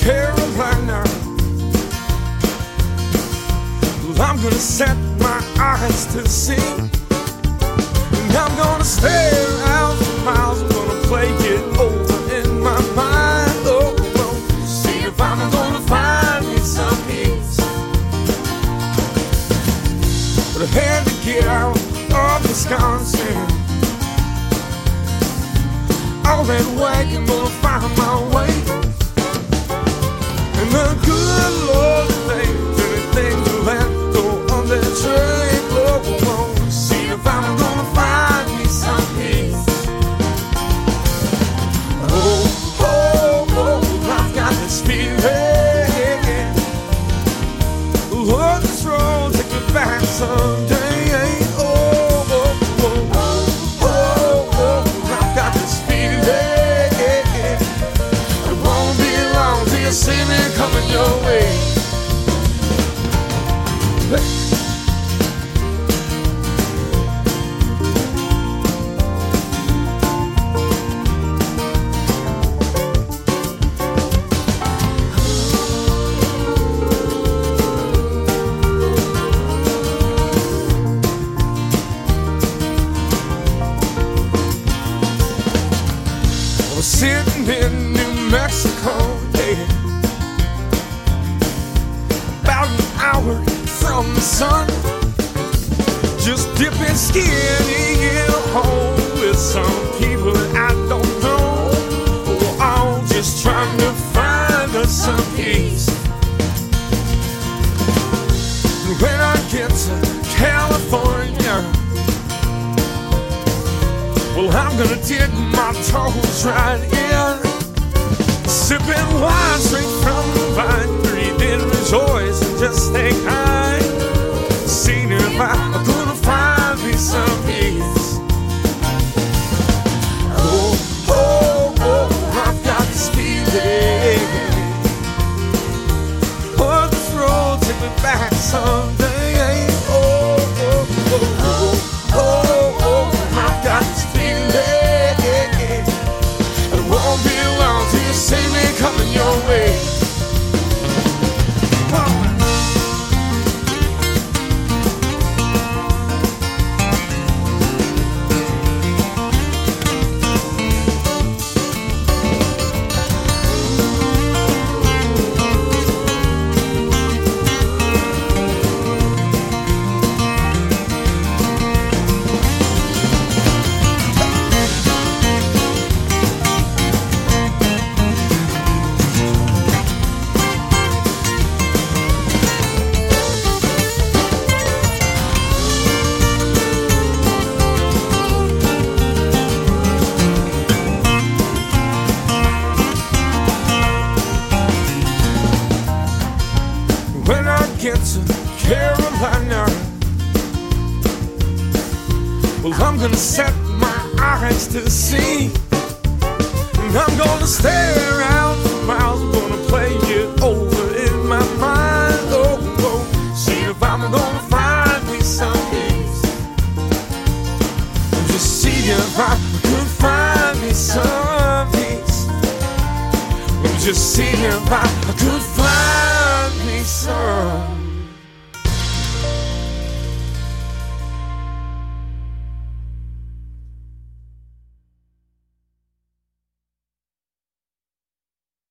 Carolina. Well, I'm gonna set my eyes to see. And I'm gonna stare out for miles. I'm gonna play it over in my mind. Oh, oh. see if I'm gonna find me some peace. But I had to get out of Wisconsin. All that wagon, gonna find my way. Me sitting in New Mexico, yeah. About an hour from the sun. Just dipping skinny in a hole with some people I don't know. Oh, I'm just trying to find us some peace. When I get to California, well, I'm gonna dig my toes right in. Sipping wine straight from the vine, breathing, rejoice, and just stay kind. Carolina, well, I'm gonna set my eyes to see. And I'm gonna stare out for miles. I'm gonna play it over in my mind. Oh, oh, see if I'm gonna find me some peace. Just see if I could find me some peace. Just see if I could